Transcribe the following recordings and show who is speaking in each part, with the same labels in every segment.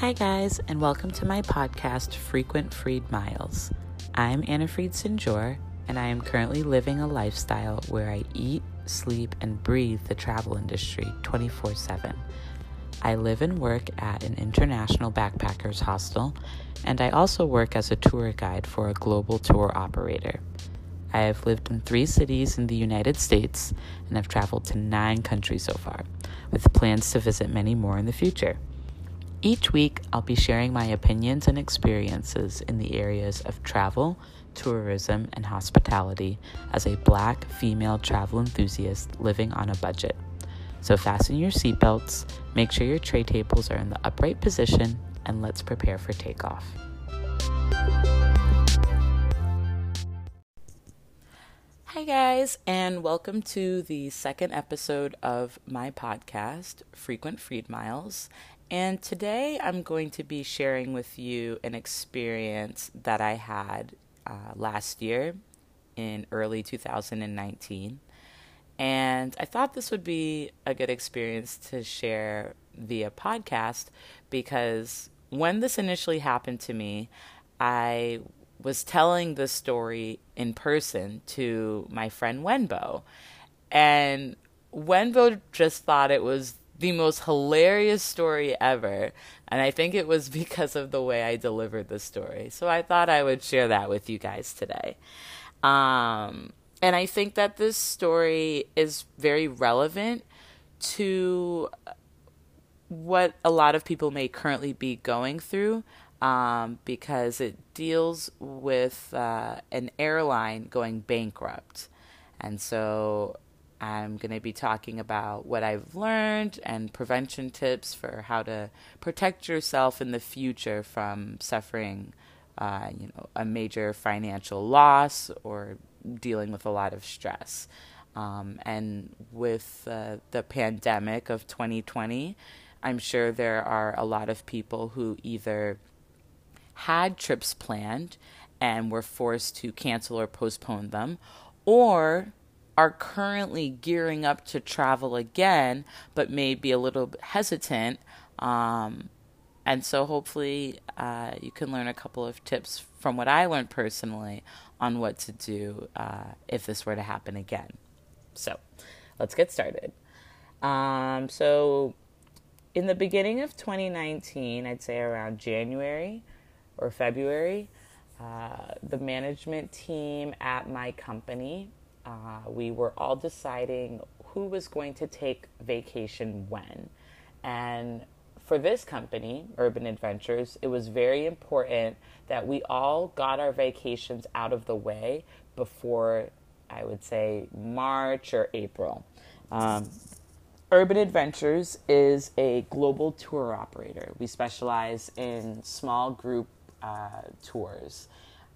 Speaker 1: Hi, guys, and welcome to my podcast, Frequent Freed Miles. I'm Anna Fried Sinjor, and I am currently living a lifestyle where I eat, sleep, and breathe the travel industry 24 7. I live and work at an international backpackers hostel, and I also work as a tour guide for a global tour operator. I have lived in three cities in the United States and have traveled to nine countries so far, with plans to visit many more in the future. Each week, I'll be sharing my opinions and experiences in the areas of travel, tourism, and hospitality as a black female travel enthusiast living on a budget. So, fasten your seatbelts, make sure your tray tables are in the upright position, and let's prepare for takeoff. Hi, guys, and welcome to the second episode of my podcast, Frequent Freed Miles. And today I'm going to be sharing with you an experience that I had uh, last year in early 2019. And I thought this would be a good experience to share via podcast because when this initially happened to me, I was telling the story in person to my friend Wenbo. And Wenbo just thought it was the most hilarious story ever. And I think it was because of the way I delivered the story. So I thought I would share that with you guys today. Um, and I think that this story is very relevant to what a lot of people may currently be going through um, because it deals with uh, an airline going bankrupt. And so I'm going to be talking about what I've learned and prevention tips for how to protect yourself in the future from suffering, uh, you know, a major financial loss or dealing with a lot of stress. Um, and with uh, the pandemic of 2020, I'm sure there are a lot of people who either had trips planned and were forced to cancel or postpone them, or are currently gearing up to travel again, but may be a little hesitant. Um, and so, hopefully, uh, you can learn a couple of tips from what I learned personally on what to do uh, if this were to happen again. So, let's get started. Um, so, in the beginning of 2019, I'd say around January or February, uh, the management team at my company uh, we were all deciding who was going to take vacation when. And for this company, Urban Adventures, it was very important that we all got our vacations out of the way before, I would say, March or April. Um, Urban Adventures is a global tour operator. We specialize in small group uh, tours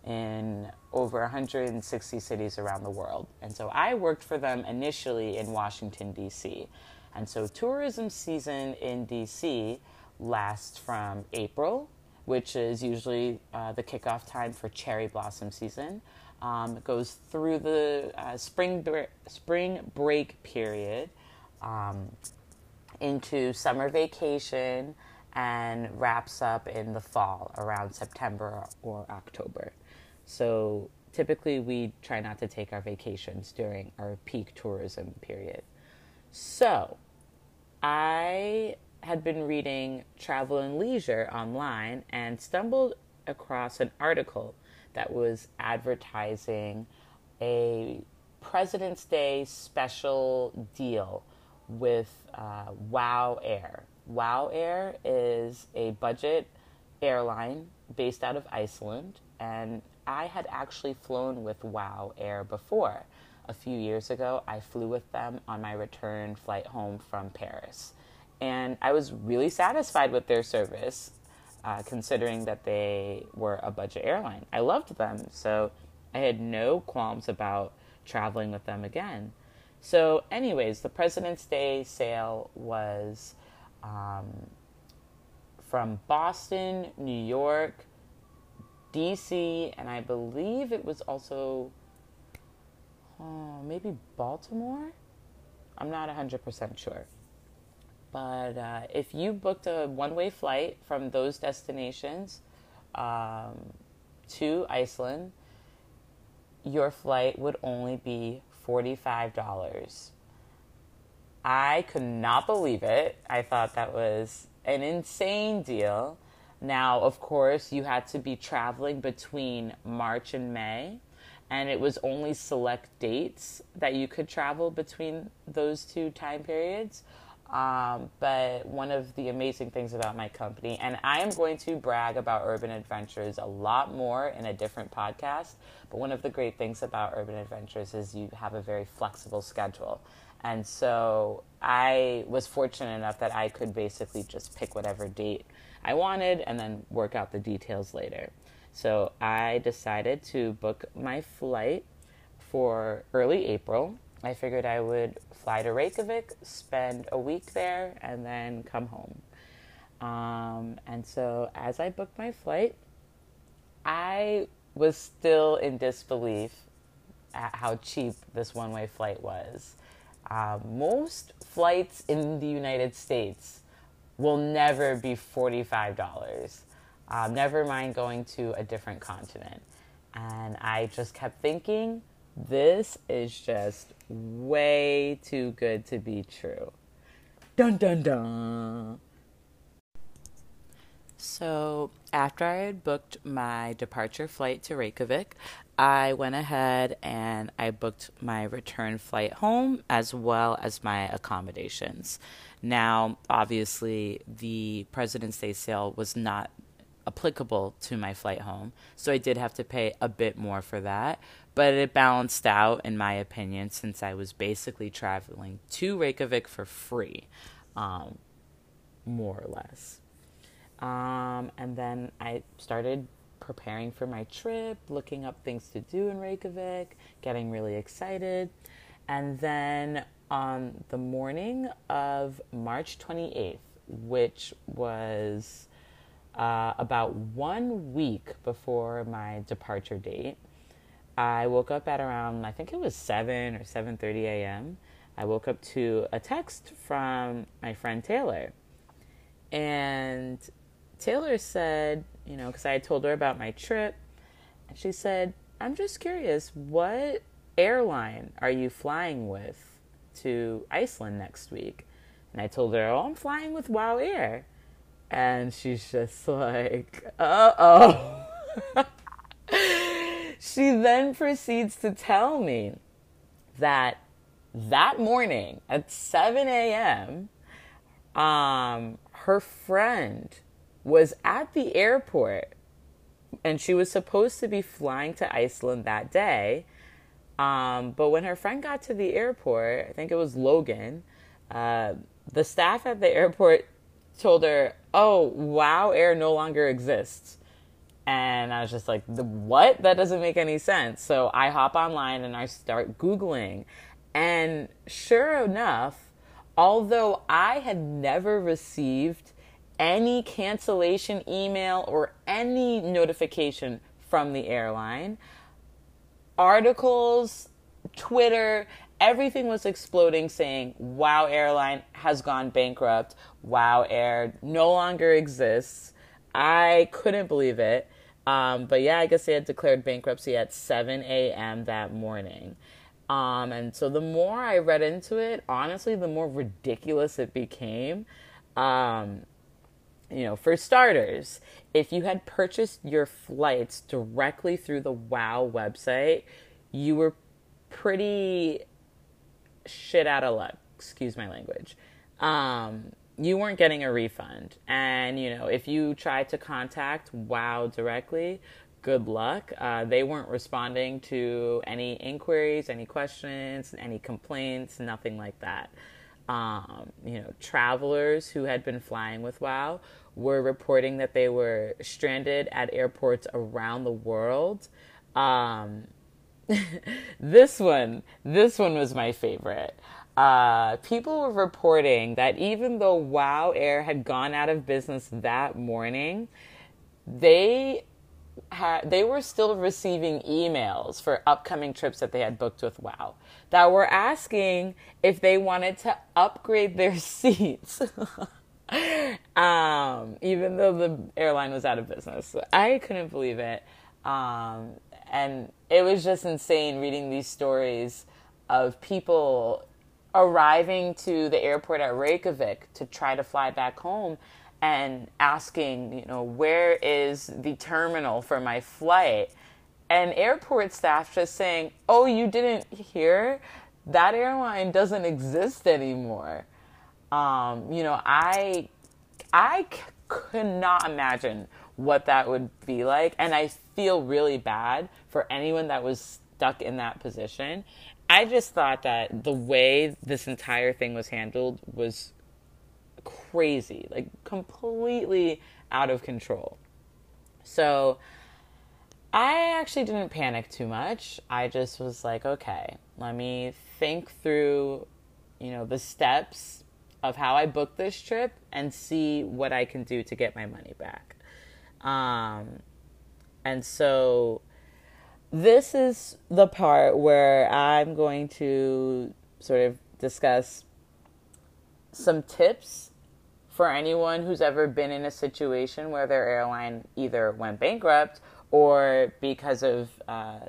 Speaker 1: in over 160 cities around the world. And so I worked for them initially in Washington, D.C. And so tourism season in D.C. lasts from April, which is usually uh, the kickoff time for cherry blossom season. Um, it goes through the uh, spring, spring break period um, into summer vacation and wraps up in the fall around September or October. So typically we try not to take our vacations during our peak tourism period. So I had been reading Travel and Leisure online and stumbled across an article that was advertising a President's Day special deal with uh, WOW Air. WOW Air is a budget airline based out of Iceland, and I had actually flown with WOW Air before. A few years ago, I flew with them on my return flight home from Paris. And I was really satisfied with their service, uh, considering that they were a budget airline. I loved them, so I had no qualms about traveling with them again. So, anyways, the President's Day sale was um, from Boston, New York, DC, and I believe it was also oh, maybe Baltimore. I'm not 100% sure. But uh, if you booked a one way flight from those destinations um, to Iceland, your flight would only be $45. I could not believe it. I thought that was an insane deal. Now, of course, you had to be traveling between March and May, and it was only select dates that you could travel between those two time periods. Um, but one of the amazing things about my company, and I am going to brag about Urban Adventures a lot more in a different podcast, but one of the great things about Urban Adventures is you have a very flexible schedule. And so I was fortunate enough that I could basically just pick whatever date I wanted and then work out the details later. So I decided to book my flight for early April. I figured I would fly to Reykjavik, spend a week there, and then come home. Um, and so as I booked my flight, I was still in disbelief at how cheap this one way flight was. Uh, most flights in the United States will never be $45. Um, never mind going to a different continent. And I just kept thinking, this is just way too good to be true. Dun dun dun. So, after I had booked my departure flight to Reykjavik, I went ahead and I booked my return flight home as well as my accommodations. Now, obviously, the President's Day sale was not applicable to my flight home, so I did have to pay a bit more for that, but it balanced out, in my opinion, since I was basically traveling to Reykjavik for free, um, more or less. Um, and then I started preparing for my trip, looking up things to do in Reykjavik, getting really excited. And then on the morning of March 28th, which was uh, about one week before my departure date, I woke up at around I think it was 7 or 7:30 a.m. I woke up to a text from my friend Taylor. And Taylor said, you know, because I had told her about my trip, and she said, I'm just curious, what airline are you flying with to Iceland next week? And I told her, oh, I'm flying with WOW Air. And she's just like, uh oh. she then proceeds to tell me that that morning at 7 a.m., um, her friend was at the airport and she was supposed to be flying to Iceland that day. Um, but when her friend got to the airport, I think it was Logan, uh, the staff at the airport told her, Oh, WOW Air no longer exists. And I was just like, the what? That doesn't make any sense. So I hop online and I start Googling. And sure enough, although I had never received any cancellation email or any notification from the airline. Articles, Twitter, everything was exploding saying WOW Airline has gone bankrupt. WOW Air no longer exists. I couldn't believe it. Um, but yeah, I guess they had declared bankruptcy at 7 a.m. that morning. Um, and so the more I read into it, honestly, the more ridiculous it became. Um, you know, for starters, if you had purchased your flights directly through the WOW website, you were pretty shit out of luck. Excuse my language. Um, you weren't getting a refund. And, you know, if you tried to contact WOW directly, good luck. Uh, they weren't responding to any inquiries, any questions, any complaints, nothing like that. Um, you know, travelers who had been flying with WOW were reporting that they were stranded at airports around the world. Um, this one, this one was my favorite. Uh, people were reporting that even though WOW Air had gone out of business that morning, they had they were still receiving emails for upcoming trips that they had booked with Wow that were asking if they wanted to upgrade their seats. um, even though the airline was out of business. I couldn't believe it. Um, and it was just insane reading these stories of people arriving to the airport at Reykjavik to try to fly back home and asking, you know, where is the terminal for my flight? And airport staff just saying, oh, you didn't hear? That airline doesn't exist anymore. Um, you know, I, I c- could not imagine what that would be like. And I feel really bad for anyone that was stuck in that position. I just thought that the way this entire thing was handled was crazy, like completely out of control. So I actually didn't panic too much. I just was like, okay, let me think through, you know, the steps of how I booked this trip and see what I can do to get my money back. Um, and so this is the part where I'm going to sort of discuss some tips for anyone who's ever been in a situation where their airline either went bankrupt or because of uh,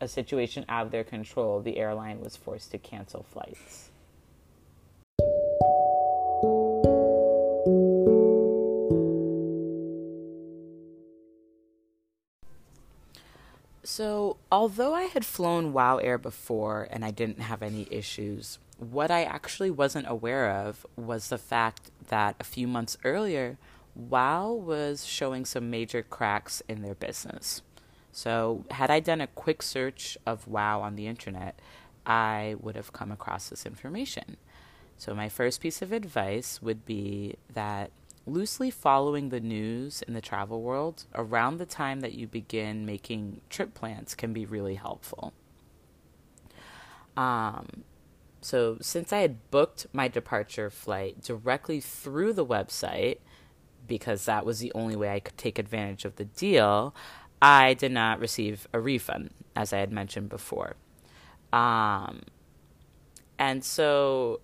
Speaker 1: a situation out of their control, the airline was forced to cancel flights. So, although I had flown WoW Air before and I didn't have any issues, what I actually wasn't aware of was the fact that a few months earlier, WoW was showing some major cracks in their business. So, had I done a quick search of WoW on the internet, I would have come across this information. So, my first piece of advice would be that loosely following the news in the travel world around the time that you begin making trip plans can be really helpful. Um, so, since I had booked my departure flight directly through the website, because that was the only way I could take advantage of the deal, I did not receive a refund, as I had mentioned before. Um, and so,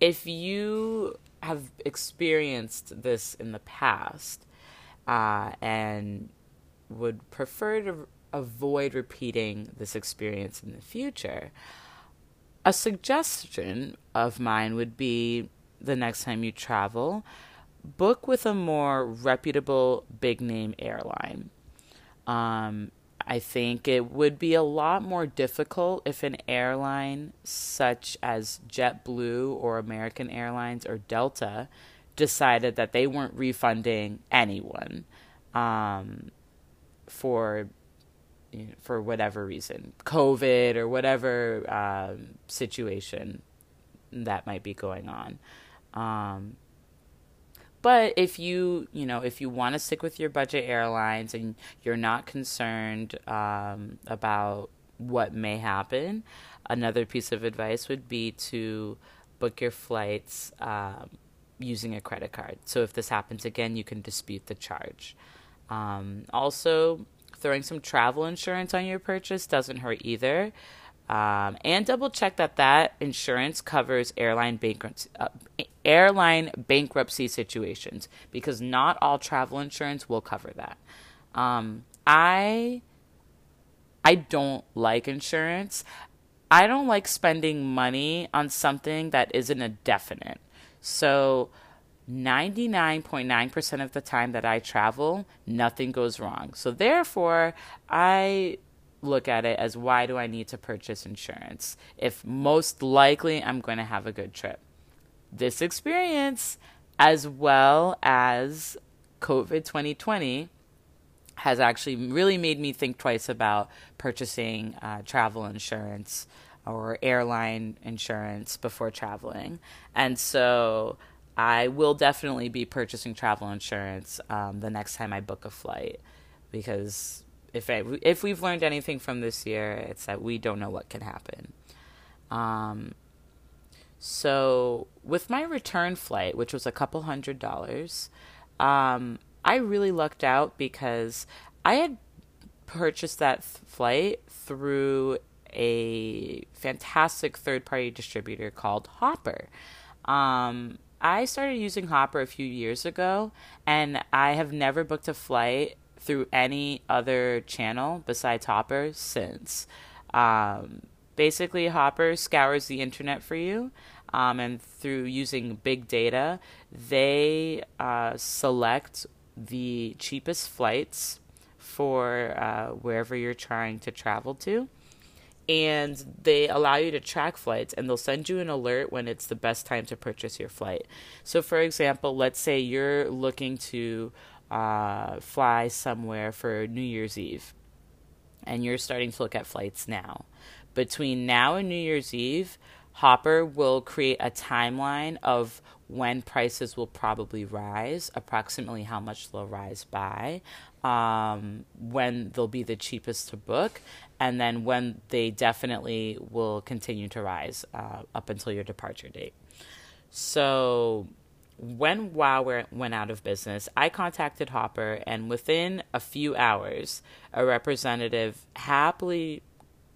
Speaker 1: if you have experienced this in the past uh, and would prefer to avoid repeating this experience in the future, a suggestion of mine would be the next time you travel, book with a more reputable big name airline. Um, I think it would be a lot more difficult if an airline such as JetBlue or American Airlines or Delta decided that they weren't refunding anyone um, for you know, for whatever reason, COVID or whatever um, situation that might be going on. Um, but if you, you know, if you want to stick with your budget airlines and you're not concerned um, about what may happen, another piece of advice would be to book your flights um, using a credit card. So if this happens again, you can dispute the charge. Um, also, throwing some travel insurance on your purchase doesn't hurt either. Um, and double check that that insurance covers airline bankruptcy, uh, airline bankruptcy situations because not all travel insurance will cover that. Um, I I don't like insurance. I don't like spending money on something that isn't a definite. So 99.9% of the time that I travel, nothing goes wrong. So therefore, I look at it as why do I need to purchase insurance if most likely I'm going to have a good trip. This experience, as well as COVID 2020, has actually really made me think twice about purchasing uh, travel insurance or airline insurance before traveling. And so I will definitely be purchasing travel insurance um, the next time I book a flight because if I, if we've learned anything from this year, it's that we don't know what can happen. Um, so with my return flight, which was a couple hundred dollars, um, I really lucked out because I had purchased that th- flight through a fantastic third party distributor called Hopper. Um, I started using Hopper a few years ago, and I have never booked a flight through any other channel besides Hopper since. Um, basically, Hopper scours the internet for you, um, and through using big data, they uh, select the cheapest flights for uh, wherever you're trying to travel to. And they allow you to track flights and they'll send you an alert when it's the best time to purchase your flight. So, for example, let's say you're looking to uh, fly somewhere for New Year's Eve and you're starting to look at flights now. Between now and New Year's Eve, Hopper will create a timeline of when prices will probably rise, approximately how much they'll rise by, um, when they'll be the cheapest to book, and then when they definitely will continue to rise uh, up until your departure date. So, when WoW went out of business, I contacted Hopper, and within a few hours, a representative happily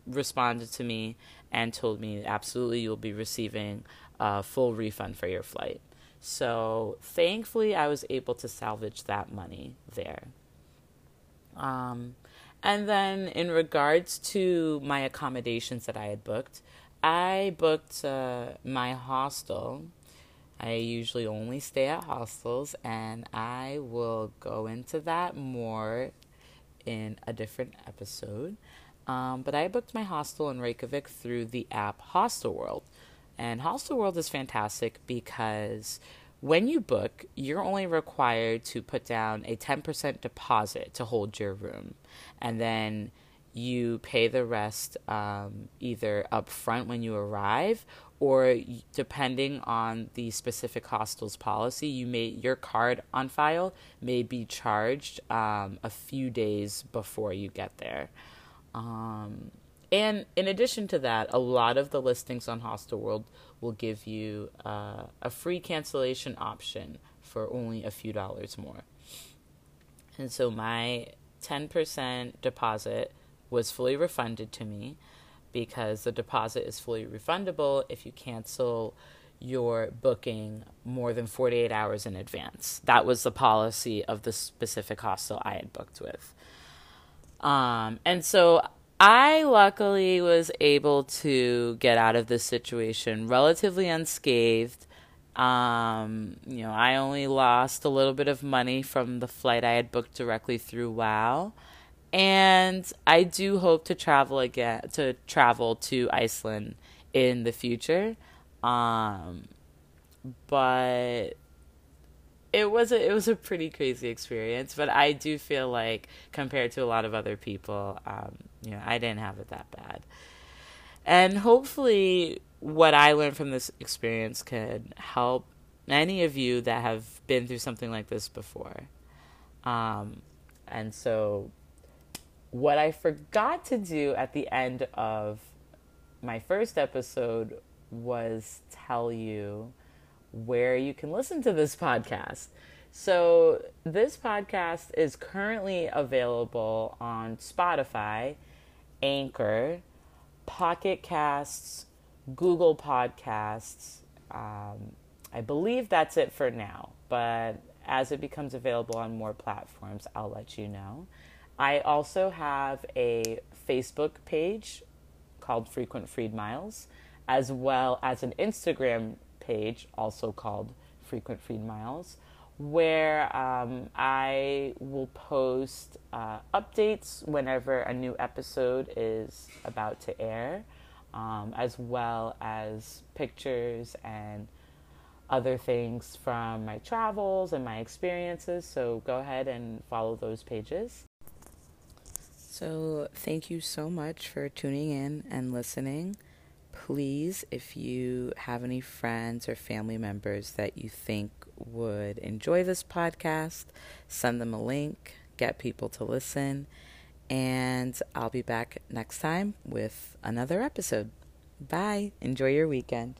Speaker 1: responded to me and told me absolutely you'll be receiving a full refund for your flight. So thankfully, I was able to salvage that money there. Um, and then, in regards to my accommodations that I had booked, I booked uh, my hostel. I usually only stay at hostels, and I will go into that more in a different episode. Um, but I booked my hostel in Reykjavik through the app Hostel World. And Hostel World is fantastic because when you book, you're only required to put down a 10% deposit to hold your room. And then you pay the rest um, either up front when you arrive or depending on the specific hostel's policy you may your card on file may be charged um, a few days before you get there um, and in addition to that, a lot of the listings on Hostelworld will give you uh, a free cancellation option for only a few dollars more. And so my 10% deposit was fully refunded to me because the deposit is fully refundable if you cancel your booking more than 48 hours in advance. That was the policy of the specific hostel I had booked with. Um, and so I luckily was able to get out of this situation relatively unscathed. Um, you know, I only lost a little bit of money from the flight I had booked directly through WoW. And I do hope to travel again to travel to Iceland in the future. Um, but it was a it was a pretty crazy experience, but I do feel like compared to a lot of other people, um, you know, I didn't have it that bad. And hopefully what I learned from this experience could help any of you that have been through something like this before. Um, and so what I forgot to do at the end of my first episode was tell you where you can listen to this podcast. So, this podcast is currently available on Spotify, Anchor, Pocket Casts, Google Podcasts. Um, I believe that's it for now, but as it becomes available on more platforms, I'll let you know. I also have a Facebook page called Frequent Freed Miles, as well as an Instagram page, also called Frequent Freed Miles, where um, I will post uh, updates whenever a new episode is about to air, um, as well as pictures and other things from my travels and my experiences. So go ahead and follow those pages. So, thank you so much for tuning in and listening please, if you have any friends or family members that you think would enjoy this podcast, send them a link, get people to listen, and I'll be back next time with another episode. Bye. Enjoy your weekend.